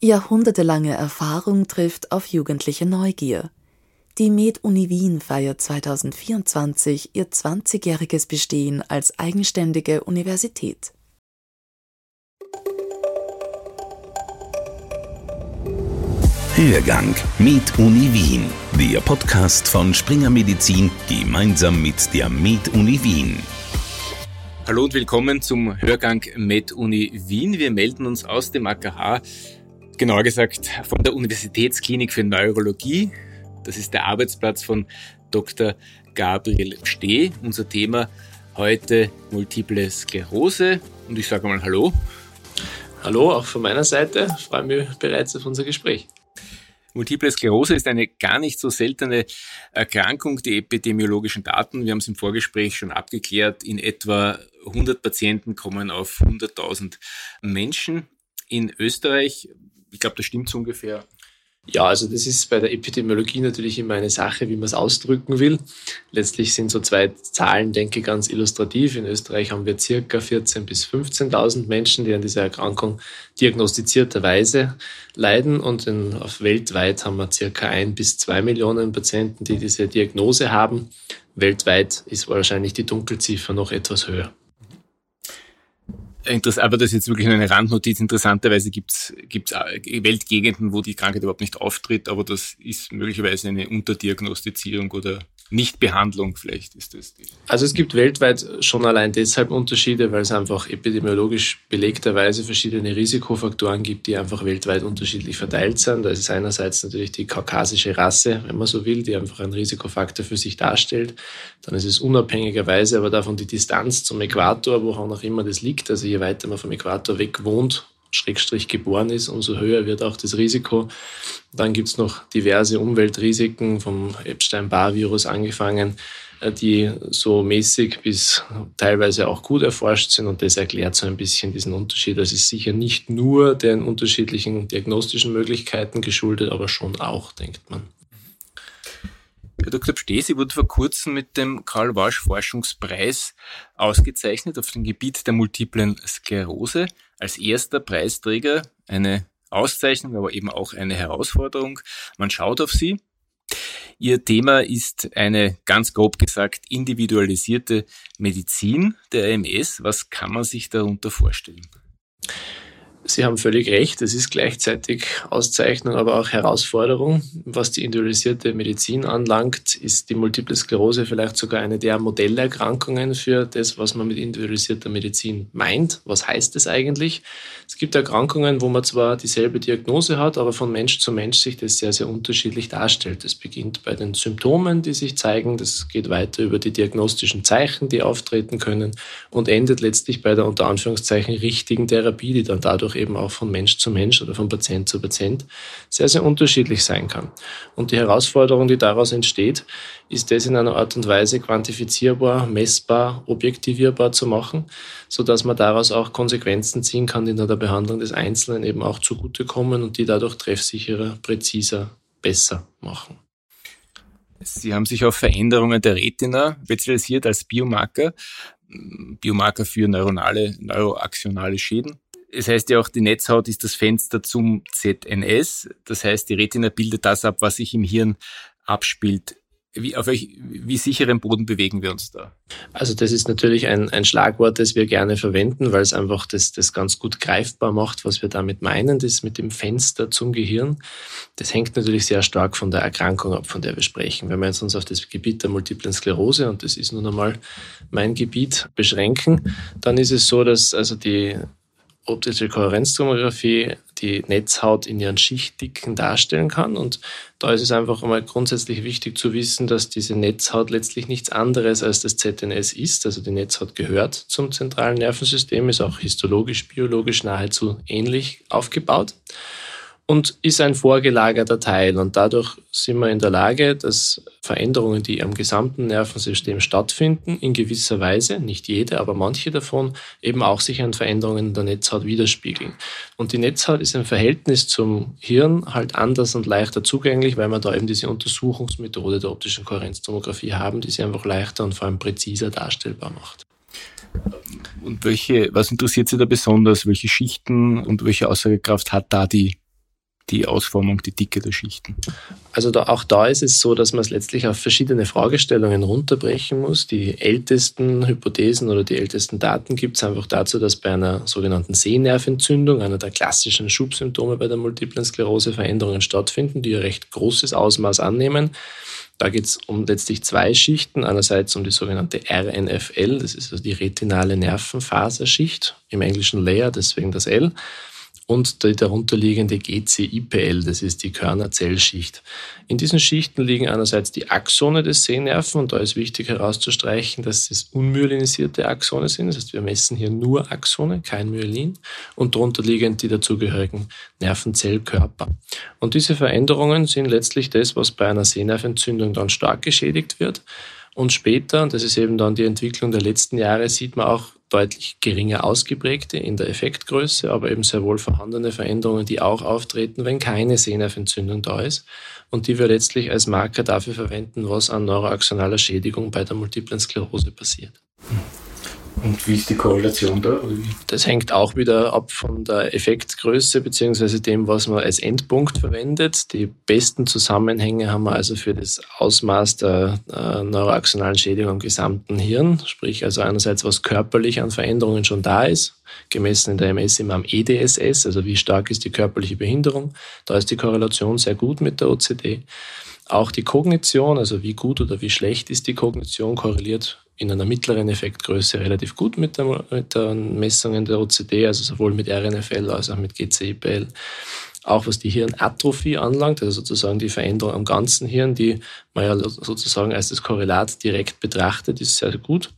Jahrhundertelange Erfahrung trifft auf jugendliche Neugier. Die Med-Uni Wien feiert 2024 ihr 20-jähriges Bestehen als eigenständige Universität. Hörgang Med Uni Wien, der Podcast von Springer Medizin gemeinsam mit der Med Uni Wien. Hallo und willkommen zum Hörgang Med Uni Wien. Wir melden uns aus dem AKH genauer gesagt von der Universitätsklinik für Neurologie. Das ist der Arbeitsplatz von Dr. Gabriel Steh. Unser Thema heute Multiple Sklerose. Und ich sage mal Hallo. Hallo, auch von meiner Seite. Ich freue mich bereits auf unser Gespräch. Multiple Sklerose ist eine gar nicht so seltene Erkrankung. Die epidemiologischen Daten, wir haben es im Vorgespräch schon abgeklärt, in etwa 100 Patienten kommen auf 100.000 Menschen. In Österreich ich glaube, das stimmt so ungefähr. Ja, also das ist bei der Epidemiologie natürlich immer eine Sache, wie man es ausdrücken will. Letztlich sind so zwei Zahlen, denke ich, ganz illustrativ. In Österreich haben wir circa 14.000 bis 15.000 Menschen, die an dieser Erkrankung diagnostizierterweise leiden. Und in, auf weltweit haben wir circa ein bis zwei Millionen Patienten, die diese Diagnose haben. Weltweit ist wahrscheinlich die Dunkelziffer noch etwas höher aber das ist jetzt wirklich eine Randnotiz. Interessanterweise gibt es Weltgegenden, wo die Krankheit überhaupt nicht auftritt, aber das ist möglicherweise eine Unterdiagnostizierung oder Nichtbehandlung vielleicht ist das. Die. Also es gibt weltweit schon allein deshalb Unterschiede, weil es einfach epidemiologisch belegterweise verschiedene Risikofaktoren gibt, die einfach weltweit unterschiedlich verteilt sind. Da ist einerseits natürlich die kaukasische Rasse, wenn man so will, die einfach einen Risikofaktor für sich darstellt. Dann ist es unabhängigerweise aber davon die Distanz zum Äquator, wo auch immer das liegt. Also weiter man vom Äquator weg wohnt, Schrägstrich geboren ist, umso höher wird auch das Risiko. Dann gibt es noch diverse Umweltrisiken, vom Epstein-Barr-Virus angefangen, äh, die so mäßig bis teilweise auch gut erforscht sind und das erklärt so ein bisschen diesen Unterschied. Das ist sicher nicht nur den unterschiedlichen diagnostischen Möglichkeiten geschuldet, aber schon auch, denkt man. Herr Dr. Stesi wurde vor kurzem mit dem Karl Warsch Forschungspreis ausgezeichnet auf dem Gebiet der multiplen Sklerose. Als erster Preisträger eine Auszeichnung, aber eben auch eine Herausforderung. Man schaut auf Sie. Ihr Thema ist eine ganz grob gesagt individualisierte Medizin der AMS. Was kann man sich darunter vorstellen? Sie haben völlig recht. Es ist gleichzeitig Auszeichnung, aber auch Herausforderung. Was die individualisierte Medizin anlangt, ist die Multiple Sklerose vielleicht sogar eine der Modellerkrankungen für das, was man mit individualisierter Medizin meint. Was heißt es eigentlich? Es gibt Erkrankungen, wo man zwar dieselbe Diagnose hat, aber von Mensch zu Mensch sich das sehr, sehr unterschiedlich darstellt. Das beginnt bei den Symptomen, die sich zeigen. Das geht weiter über die diagnostischen Zeichen, die auftreten können und endet letztlich bei der unter Anführungszeichen richtigen Therapie, die dann dadurch eben auch von Mensch zu Mensch oder von Patient zu Patient sehr, sehr unterschiedlich sein kann. Und die Herausforderung, die daraus entsteht, ist das in einer Art und Weise quantifizierbar, messbar, objektivierbar zu machen, so dass man daraus auch Konsequenzen ziehen kann, die in der Behandlung des Einzelnen eben auch zugutekommen und die dadurch treffsicherer, präziser, besser machen. Sie haben sich auf Veränderungen der Retina spezialisiert als Biomarker. Biomarker für neuronale, neuroaktionale Schäden. Es heißt ja auch, die Netzhaut ist das Fenster zum ZNS. Das heißt, die Retina bildet das ab, was sich im Hirn abspielt. Wie, auf welch, wie sicheren Boden bewegen wir uns da? Also das ist natürlich ein, ein Schlagwort, das wir gerne verwenden, weil es einfach das, das ganz gut greifbar macht, was wir damit meinen, das mit dem Fenster zum Gehirn. Das hängt natürlich sehr stark von der Erkrankung ab, von der wir sprechen. Wenn wir jetzt uns auf das Gebiet der multiplen Sklerose, und das ist nun einmal mein Gebiet, beschränken, dann ist es so, dass also die optische Kohärenztomographie die Netzhaut in ihren Schichtdicken darstellen kann. Und da ist es einfach einmal grundsätzlich wichtig zu wissen, dass diese Netzhaut letztlich nichts anderes als das ZNS ist. Also die Netzhaut gehört zum zentralen Nervensystem, ist auch histologisch, biologisch nahezu ähnlich aufgebaut und ist ein vorgelagerter Teil. Und dadurch sind wir in der Lage, dass Veränderungen, die am gesamten Nervensystem stattfinden, in gewisser Weise, nicht jede, aber manche davon, eben auch sich an Veränderungen in der Netzhaut widerspiegeln. Und die Netzhaut ist im Verhältnis zum Hirn halt anders und leichter zugänglich, weil wir da eben diese Untersuchungsmethode der optischen Kohärenztomographie haben, die sie einfach leichter und vor allem präziser darstellbar macht. Und welche, was interessiert Sie da besonders? Welche Schichten und welche Aussagekraft hat da die die Ausformung, die Dicke der Schichten? Also da, auch da ist es so, dass man es letztlich auf verschiedene Fragestellungen runterbrechen muss. Die ältesten Hypothesen oder die ältesten Daten gibt es einfach dazu, dass bei einer sogenannten Sehnerventzündung, einer der klassischen Schubsymptome bei der multiplen Sklerose, Veränderungen stattfinden, die ein recht großes Ausmaß annehmen. Da geht es um letztlich zwei Schichten. Einerseits um die sogenannte RNFL, das ist also die retinale Nervenfaserschicht, im Englischen Layer, deswegen das L und die darunterliegende GCIPL, das ist die Körnerzellschicht. In diesen Schichten liegen einerseits die Axone des Sehnerven und da ist wichtig herauszustreichen, dass es unmyelinisierte Axone sind. Das heißt, wir messen hier nur Axone, kein Myelin und darunter liegend die dazugehörigen Nervenzellkörper. Und diese Veränderungen sind letztlich das, was bei einer Sehnerventzündung dann stark geschädigt wird. Und später, und das ist eben dann die Entwicklung der letzten Jahre, sieht man auch deutlich geringer ausgeprägte in der Effektgröße, aber eben sehr wohl vorhandene Veränderungen, die auch auftreten, wenn keine Sehnerventzündung da ist und die wir letztlich als Marker dafür verwenden, was an neuroaxonaler Schädigung bei der multiplen Sklerose passiert. Und wie ist die Korrelation da? Das hängt auch wieder ab von der Effektgröße beziehungsweise dem, was man als Endpunkt verwendet. Die besten Zusammenhänge haben wir also für das Ausmaß der äh, neuroaxonalen Schädigung am gesamten Hirn, sprich also einerseits, was körperlich an Veränderungen schon da ist, gemessen in der MS immer am EDSS, also wie stark ist die körperliche Behinderung. Da ist die Korrelation sehr gut mit der OCD. Auch die Kognition, also wie gut oder wie schlecht ist die Kognition, korreliert in einer mittleren Effektgröße relativ gut mit, der, mit den Messungen der OCD, also sowohl mit RNFL als auch mit GCIPL. Auch was die Hirnatrophie anlangt, also sozusagen die Veränderung am ganzen Hirn, die man ja sozusagen als das Korrelat direkt betrachtet, ist sehr gut.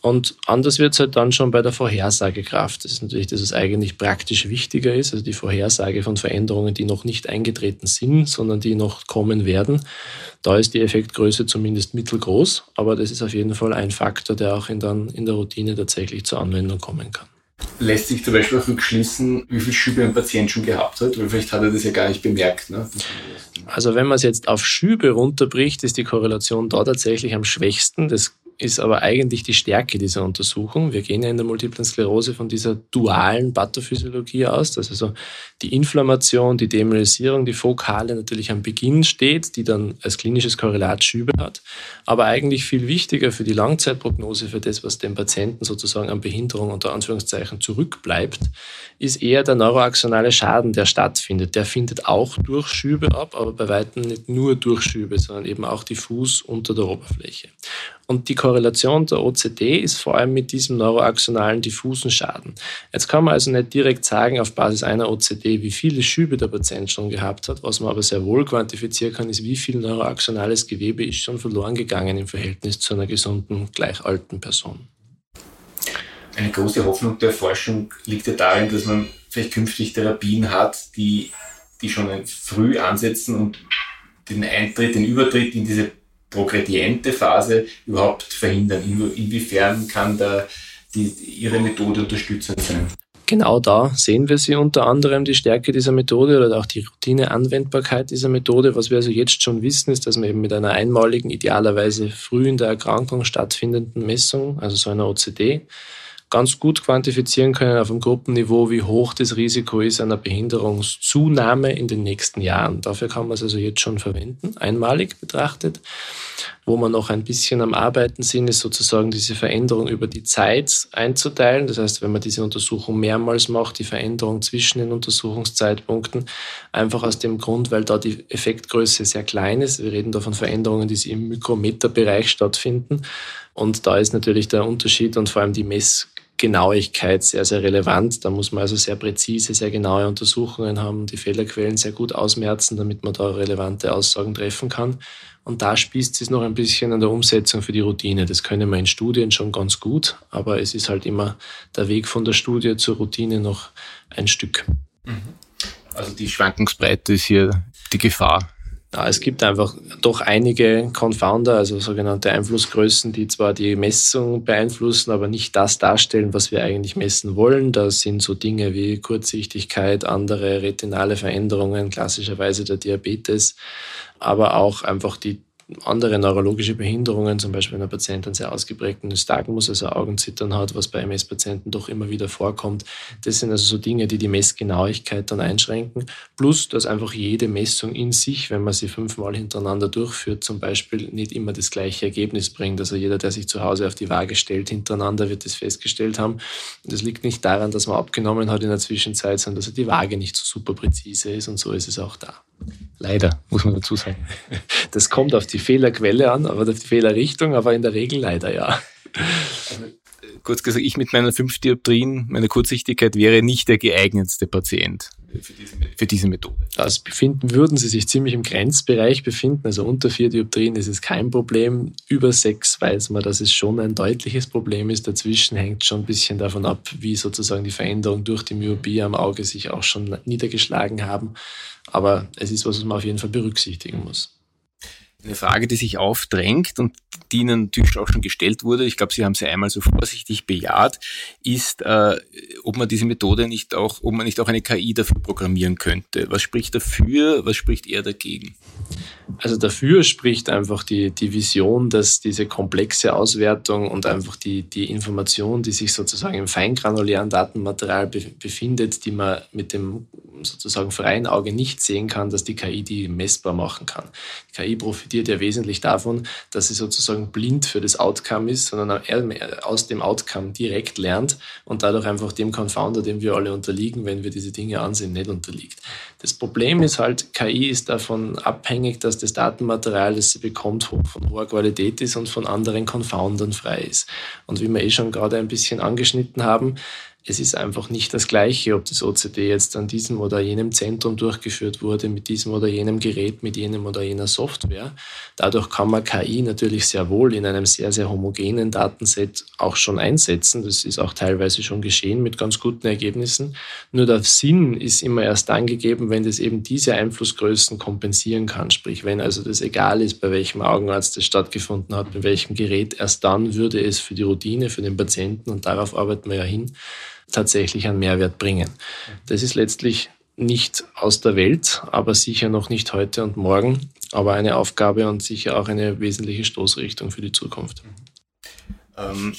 Und anders wird es halt dann schon bei der Vorhersagekraft. Das ist natürlich das, was eigentlich praktisch wichtiger ist, also die Vorhersage von Veränderungen, die noch nicht eingetreten sind, sondern die noch kommen werden. Da ist die Effektgröße zumindest mittelgroß, aber das ist auf jeden Fall ein Faktor, der auch in, dann in der Routine tatsächlich zur Anwendung kommen kann. Lässt sich zum Beispiel auch rückschließen, wie viel Schübe ein Patient schon gehabt hat, weil vielleicht hat er das ja gar nicht bemerkt. Ne? Also wenn man es jetzt auf Schübe runterbricht, ist die Korrelation da tatsächlich am schwächsten. Das ist aber eigentlich die Stärke dieser Untersuchung. Wir gehen ja in der multiplen Sklerose von dieser dualen Pathophysiologie aus, dass also die Inflammation, die Demyelisierung, die Fokale natürlich am Beginn steht, die dann als klinisches Korrelat Schübe hat. Aber eigentlich viel wichtiger für die Langzeitprognose, für das, was dem Patienten sozusagen an Behinderung unter Anführungszeichen zurückbleibt, ist eher der neuroaxonale Schaden, der stattfindet. Der findet auch durch Schübe ab, aber bei weitem nicht nur durch Schübe, sondern eben auch diffus unter der Oberfläche. Und die Korrelation der OCD ist vor allem mit diesem neuroaxonalen diffusen Schaden. Jetzt kann man also nicht direkt sagen, auf Basis einer OCD, wie viele Schübe der Patient schon gehabt hat. Was man aber sehr wohl quantifizieren kann, ist, wie viel neuroaxonales Gewebe ist schon verloren gegangen im Verhältnis zu einer gesunden, gleich alten Person. Eine große Hoffnung der Forschung liegt ja darin, dass man vielleicht künftig Therapien hat, die, die schon früh ansetzen und den Eintritt, den Übertritt in diese progrediente Phase überhaupt verhindern? Inwiefern kann da die, Ihre Methode unterstützend sein? Genau da sehen wir sie unter anderem die Stärke dieser Methode oder auch die Routineanwendbarkeit dieser Methode. Was wir also jetzt schon wissen, ist, dass man eben mit einer einmaligen, idealerweise früh in der Erkrankung stattfindenden Messung, also so einer OCD, ganz gut quantifizieren können auf dem Gruppenniveau, wie hoch das Risiko ist einer Behinderungszunahme in den nächsten Jahren. Dafür kann man es also jetzt schon verwenden, einmalig betrachtet. Wo man noch ein bisschen am Arbeiten sind, ist sozusagen diese Veränderung über die Zeit einzuteilen. Das heißt, wenn man diese Untersuchung mehrmals macht, die Veränderung zwischen den Untersuchungszeitpunkten, einfach aus dem Grund, weil da die Effektgröße sehr klein ist. Wir reden da von Veränderungen, die im Mikrometerbereich stattfinden. Und da ist natürlich der Unterschied und vor allem die Mess Genauigkeit sehr, sehr relevant. Da muss man also sehr präzise, sehr genaue Untersuchungen haben, die Fehlerquellen sehr gut ausmerzen, damit man da relevante Aussagen treffen kann. Und da spießt es noch ein bisschen an der Umsetzung für die Routine. Das können wir in Studien schon ganz gut, aber es ist halt immer der Weg von der Studie zur Routine noch ein Stück. Mhm. Also die Schwankungsbreite ist hier die Gefahr es gibt einfach doch einige Confounder, also sogenannte Einflussgrößen, die zwar die Messung beeinflussen, aber nicht das darstellen, was wir eigentlich messen wollen. Das sind so Dinge wie Kurzsichtigkeit, andere retinale Veränderungen, klassischerweise der Diabetes, aber auch einfach die andere neurologische Behinderungen, zum Beispiel wenn ein Patient einen sehr ausgeprägten Nystagmus, also Augenzittern hat, was bei MS-Patienten doch immer wieder vorkommt. Das sind also so Dinge, die die Messgenauigkeit dann einschränken. Plus, dass einfach jede Messung in sich, wenn man sie fünfmal hintereinander durchführt, zum Beispiel nicht immer das gleiche Ergebnis bringt. Also jeder, der sich zu Hause auf die Waage stellt, hintereinander wird das festgestellt haben. das liegt nicht daran, dass man abgenommen hat in der Zwischenzeit, sondern dass die Waage nicht so super präzise ist und so ist es auch da. Leider, muss man dazu sagen. Das kommt auf die Fehlerquelle an, aber auf die Fehlerrichtung, aber in der Regel leider ja. Also, kurz gesagt, ich mit meinen fünf Dioptrien, meiner Kurzsichtigkeit wäre nicht der geeignetste Patient für diese, für diese Methode. Also befinden, würden Sie sich ziemlich im Grenzbereich befinden, also unter vier Dioptrien ist es kein Problem. Über sechs weiß man, dass es schon ein deutliches Problem ist. Dazwischen hängt schon ein bisschen davon ab, wie sozusagen die Veränderungen durch die Myopie am Auge sich auch schon niedergeschlagen haben. Aber es ist was, was man auf jeden Fall berücksichtigen muss. Eine Frage, die sich aufdrängt und die Ihnen natürlich auch schon gestellt wurde, ich glaube, Sie haben sie einmal so vorsichtig bejaht, ist, äh, ob man diese Methode nicht auch, ob man nicht auch eine KI dafür programmieren könnte. Was spricht dafür, was spricht eher dagegen? Also dafür spricht einfach die, die Vision, dass diese komplexe Auswertung und einfach die, die Information, die sich sozusagen im feingranulären Datenmaterial be befindet, die man mit dem sozusagen freien Auge nicht sehen kann, dass die KI die messbar machen kann. Die KI ja wesentlich davon, dass sie sozusagen blind für das Outcome ist, sondern aus dem Outcome direkt lernt und dadurch einfach dem Confounder, dem wir alle unterliegen, wenn wir diese Dinge ansehen, nicht unterliegt. Das Problem ist halt, KI ist davon abhängig, dass das Datenmaterial, das sie bekommt, von hoher Qualität ist und von anderen Confoundern frei ist. Und wie wir eh schon gerade ein bisschen angeschnitten haben, es ist einfach nicht das Gleiche, ob das OCD jetzt an diesem oder jenem Zentrum durchgeführt wurde, mit diesem oder jenem Gerät, mit jenem oder jener Software. Dadurch kann man KI natürlich sehr wohl in einem sehr, sehr homogenen Datenset auch schon einsetzen. Das ist auch teilweise schon geschehen mit ganz guten Ergebnissen. Nur der Sinn ist immer erst dann gegeben, wenn das eben diese Einflussgrößen kompensieren kann. Sprich, wenn also das egal ist, bei welchem Augenarzt das stattgefunden hat, mit welchem Gerät, erst dann würde es für die Routine, für den Patienten, und darauf arbeiten wir ja hin, tatsächlich einen Mehrwert bringen. Das ist letztlich nicht aus der Welt, aber sicher noch nicht heute und morgen, aber eine Aufgabe und sicher auch eine wesentliche Stoßrichtung für die Zukunft. Ähm,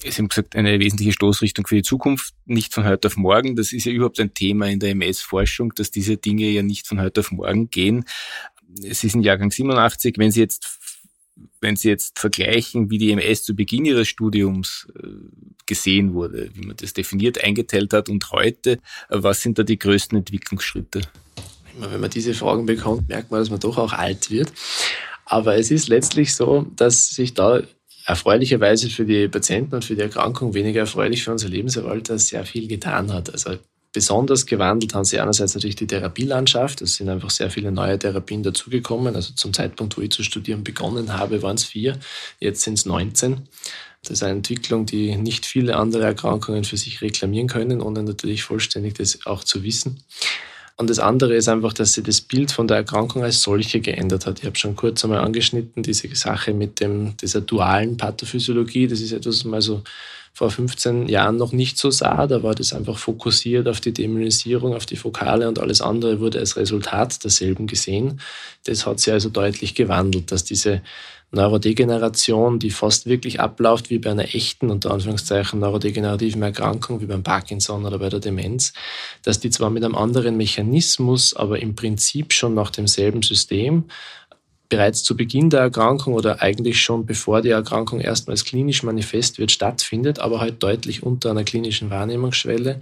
Sie haben gesagt, eine wesentliche Stoßrichtung für die Zukunft, nicht von heute auf morgen. Das ist ja überhaupt ein Thema in der MS-Forschung, dass diese Dinge ja nicht von heute auf morgen gehen. Es ist ein Jahrgang 87. Wenn Sie jetzt wenn Sie jetzt vergleichen, wie die MS zu Beginn Ihres Studiums äh, gesehen wurde, wie man das definiert, eingeteilt hat und heute, äh, was sind da die größten Entwicklungsschritte? Wenn man diese Fragen bekommt, merkt man, dass man doch auch alt wird. Aber es ist letztlich so, dass sich da erfreulicherweise für die Patienten und für die Erkrankung, weniger erfreulich für unser Lebenserwalter, sehr viel getan hat. Also besonders gewandelt haben sie einerseits natürlich die Therapielandschaft. Es sind einfach sehr viele neue Therapien dazugekommen. Also zum Zeitpunkt, wo ich zu studieren begonnen habe, waren es vier. Jetzt sind es 19. Das ist eine Entwicklung, die nicht viele andere Erkrankungen für sich reklamieren können, ohne natürlich vollständig das auch zu wissen. Und das andere ist einfach, dass sich das Bild von der Erkrankung als solche geändert hat. Ich habe schon kurz einmal angeschnitten, diese Sache mit dem, dieser dualen Pathophysiologie. Das ist etwas, was man so vor 15 Jahren noch nicht so sah. Da war das einfach fokussiert auf die Demyelinisierung, auf die Fokale und alles andere wurde als Resultat derselben gesehen. Das hat sich also deutlich gewandelt, dass diese Neurodegeneration, die fast wirklich abläuft wie bei einer echten, unter Anführungszeichen, neurodegenerativen Erkrankung, wie beim Parkinson oder bei der Demenz, dass die zwar mit einem anderen Mechanismus, aber im Prinzip schon nach demselben System bereits zu Beginn der Erkrankung oder eigentlich schon bevor die Erkrankung erstmals klinisch manifest wird, stattfindet, aber halt deutlich unter einer klinischen Wahrnehmungsschwelle.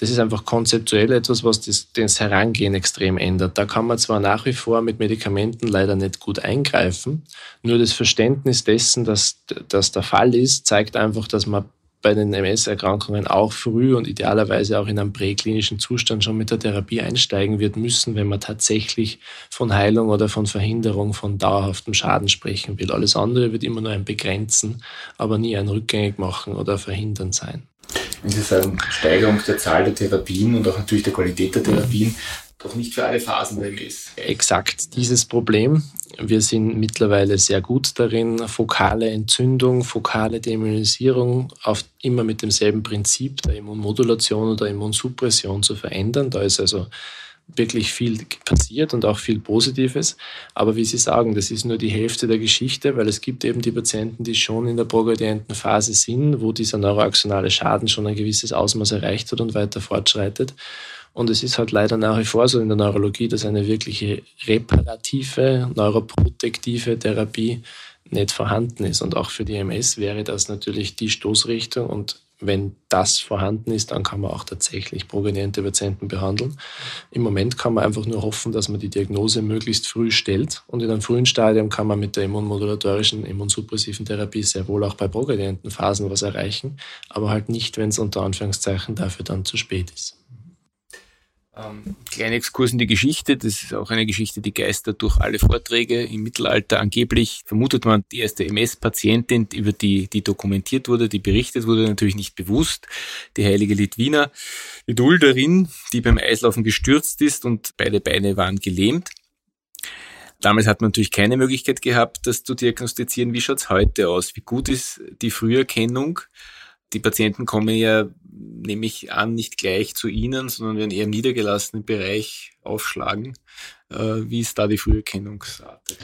Das ist einfach konzeptuell etwas, was das, das Herangehen extrem ändert. Da kann man zwar nach wie vor mit Medikamenten leider nicht gut eingreifen, nur das Verständnis dessen, dass das der Fall ist, zeigt einfach, dass man bei den MS-Erkrankungen auch früh und idealerweise auch in einem präklinischen Zustand schon mit der Therapie einsteigen wird müssen, wenn man tatsächlich von Heilung oder von Verhinderung von dauerhaftem Schaden sprechen will. Alles andere wird immer nur ein Begrenzen, aber nie ein Rückgängig machen oder verhindern sein. Wenn Sie sagen, Steigerung der Zahl der Therapien und auch natürlich der Qualität der Therapien, doch nicht für alle Phasen der MS. Exakt dieses Problem. Wir sind mittlerweile sehr gut darin, fokale Entzündung, fokale Demyelisierung auf immer mit demselben Prinzip der Immunmodulation oder Immunsuppression zu verändern. Da ist also wirklich viel passiert und auch viel Positives. Aber wie Sie sagen, das ist nur die Hälfte der Geschichte, weil es gibt eben die Patienten, die schon in der progredienten Phase sind, wo dieser neuroaxonale Schaden schon ein gewisses Ausmaß erreicht hat und weiter fortschreitet. Und es ist halt leider nach wie vor so in der Neurologie, dass eine wirkliche reparative, neuroprotektive Therapie nicht vorhanden ist. Und auch für die MS wäre das natürlich die Stoßrichtung und wenn das vorhanden ist, dann kann man auch tatsächlich progrediente Patienten behandeln. Im Moment kann man einfach nur hoffen, dass man die Diagnose möglichst früh stellt. Und in einem frühen Stadium kann man mit der immunmodulatorischen, immunsuppressiven Therapie sehr wohl auch bei progredienten Phasen was erreichen, aber halt nicht, wenn es unter Anführungszeichen dafür dann zu spät ist. Ähm, kleiner Exkurs in die Geschichte. Das ist auch eine Geschichte, die geistert durch alle Vorträge. Im Mittelalter angeblich vermutet man die erste MS-Patientin, über die, die dokumentiert wurde, die berichtet wurde, natürlich nicht bewusst. Die heilige Litwina Lidulderin, die beim Eislaufen gestürzt ist und beide Beine waren gelähmt. Damals hat man natürlich keine Möglichkeit gehabt, das zu diagnostizieren. Wie schaut's heute aus? Wie gut ist die Früherkennung? Die Patienten kommen ja, nehme ich an, nicht gleich zu Ihnen, sondern werden eher im niedergelassenen Bereich aufschlagen. Äh, wie ist da die Früherkennungsrate?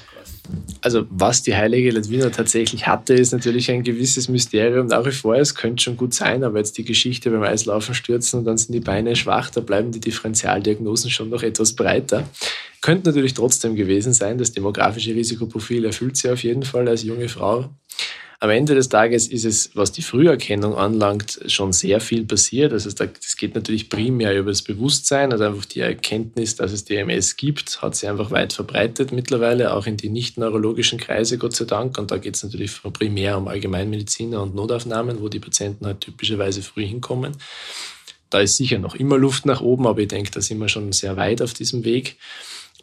Also was die heilige Ladwina tatsächlich hatte, ist natürlich ein gewisses Mysterium nach wie vor. Es könnte schon gut sein, aber jetzt die Geschichte beim Eislaufen stürzen und dann sind die Beine schwach, da bleiben die Differentialdiagnosen schon noch etwas breiter. Könnte natürlich trotzdem gewesen sein. Das demografische Risikoprofil erfüllt sie auf jeden Fall als junge Frau. Am Ende des Tages ist es, was die Früherkennung anlangt, schon sehr viel passiert. Also es geht natürlich primär über das Bewusstsein, also einfach die Erkenntnis, dass es DMS gibt, hat sich einfach weit verbreitet mittlerweile, auch in die nicht neurologischen Kreise, Gott sei Dank. Und da geht es natürlich primär um Allgemeinmediziner und Notaufnahmen, wo die Patienten halt typischerweise früh hinkommen. Da ist sicher noch immer Luft nach oben, aber ich denke, da sind wir schon sehr weit auf diesem Weg.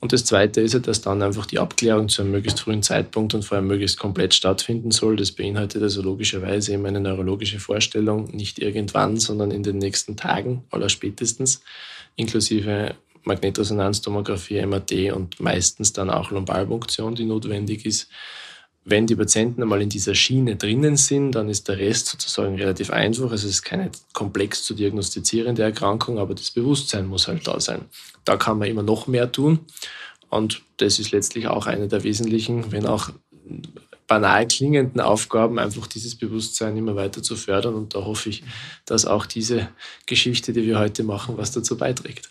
Und das Zweite ist ja, dass dann einfach die Abklärung zu einem möglichst frühen Zeitpunkt und vor allem möglichst komplett stattfinden soll. Das beinhaltet also logischerweise eben eine neurologische Vorstellung, nicht irgendwann, sondern in den nächsten Tagen aller spätestens, inklusive Magnetresonanztomographie, MRT und meistens dann auch Lumbalpunktion, die notwendig ist. Wenn die Patienten einmal in dieser Schiene drinnen sind, dann ist der Rest sozusagen relativ einfach. Es ist keine komplex zu diagnostizierende Erkrankung, aber das Bewusstsein muss halt da sein. Da kann man immer noch mehr tun. Und das ist letztlich auch eine der wesentlichen, wenn auch banal klingenden Aufgaben, einfach dieses Bewusstsein immer weiter zu fördern. Und da hoffe ich, dass auch diese Geschichte, die wir heute machen, was dazu beiträgt.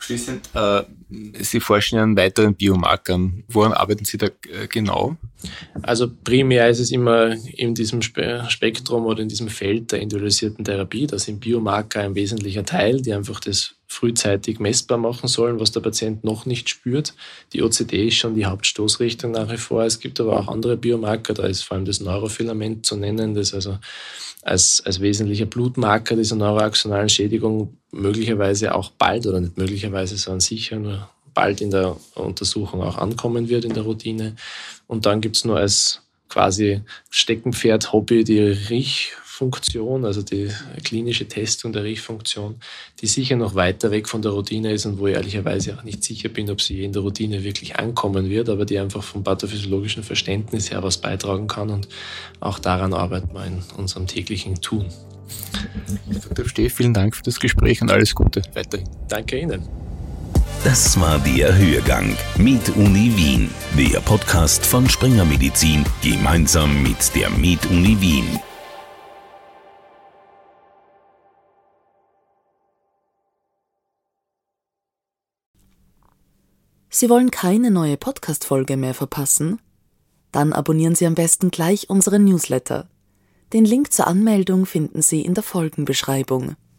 Abschließend, äh, Sie forschen an weiteren Biomarkern. Woran arbeiten Sie da äh, genau? Also primär ist es immer in diesem Spektrum oder in diesem Feld der individualisierten Therapie. Da sind Biomarker ein wesentlicher Teil, die einfach das frühzeitig messbar machen sollen, was der Patient noch nicht spürt. Die OCD ist schon die Hauptstoßrichtung nach wie vor. Es gibt aber auch andere Biomarker, da ist vor allem das Neurofilament zu nennen, das also als, als wesentlicher Blutmarker dieser neuroaxonalen Schädigung möglicherweise auch bald oder nicht möglicherweise, sondern sicher nur bald in der Untersuchung auch ankommen wird in der Routine. Und dann gibt's nur als quasi Steckenpferd Hobby die Riechfunktion, also die klinische Testung der Riechfunktion, die sicher noch weiter weg von der Routine ist und wo ich ehrlicherweise auch nicht sicher bin, ob sie in der Routine wirklich ankommen wird, aber die einfach vom pathophysiologischen Verständnis her was beitragen kann und auch daran arbeiten wir in unserem täglichen Tun. Dr. Steh, vielen Dank für das Gespräch und alles Gute weiterhin. Danke Ihnen. Das war der Hörgang mit Uni Wien, der Podcast von Springer Medizin gemeinsam mit der Med Uni Wien. Sie wollen keine neue Podcast-Folge mehr verpassen? Dann abonnieren Sie am besten gleich unseren Newsletter. Den Link zur Anmeldung finden Sie in der Folgenbeschreibung.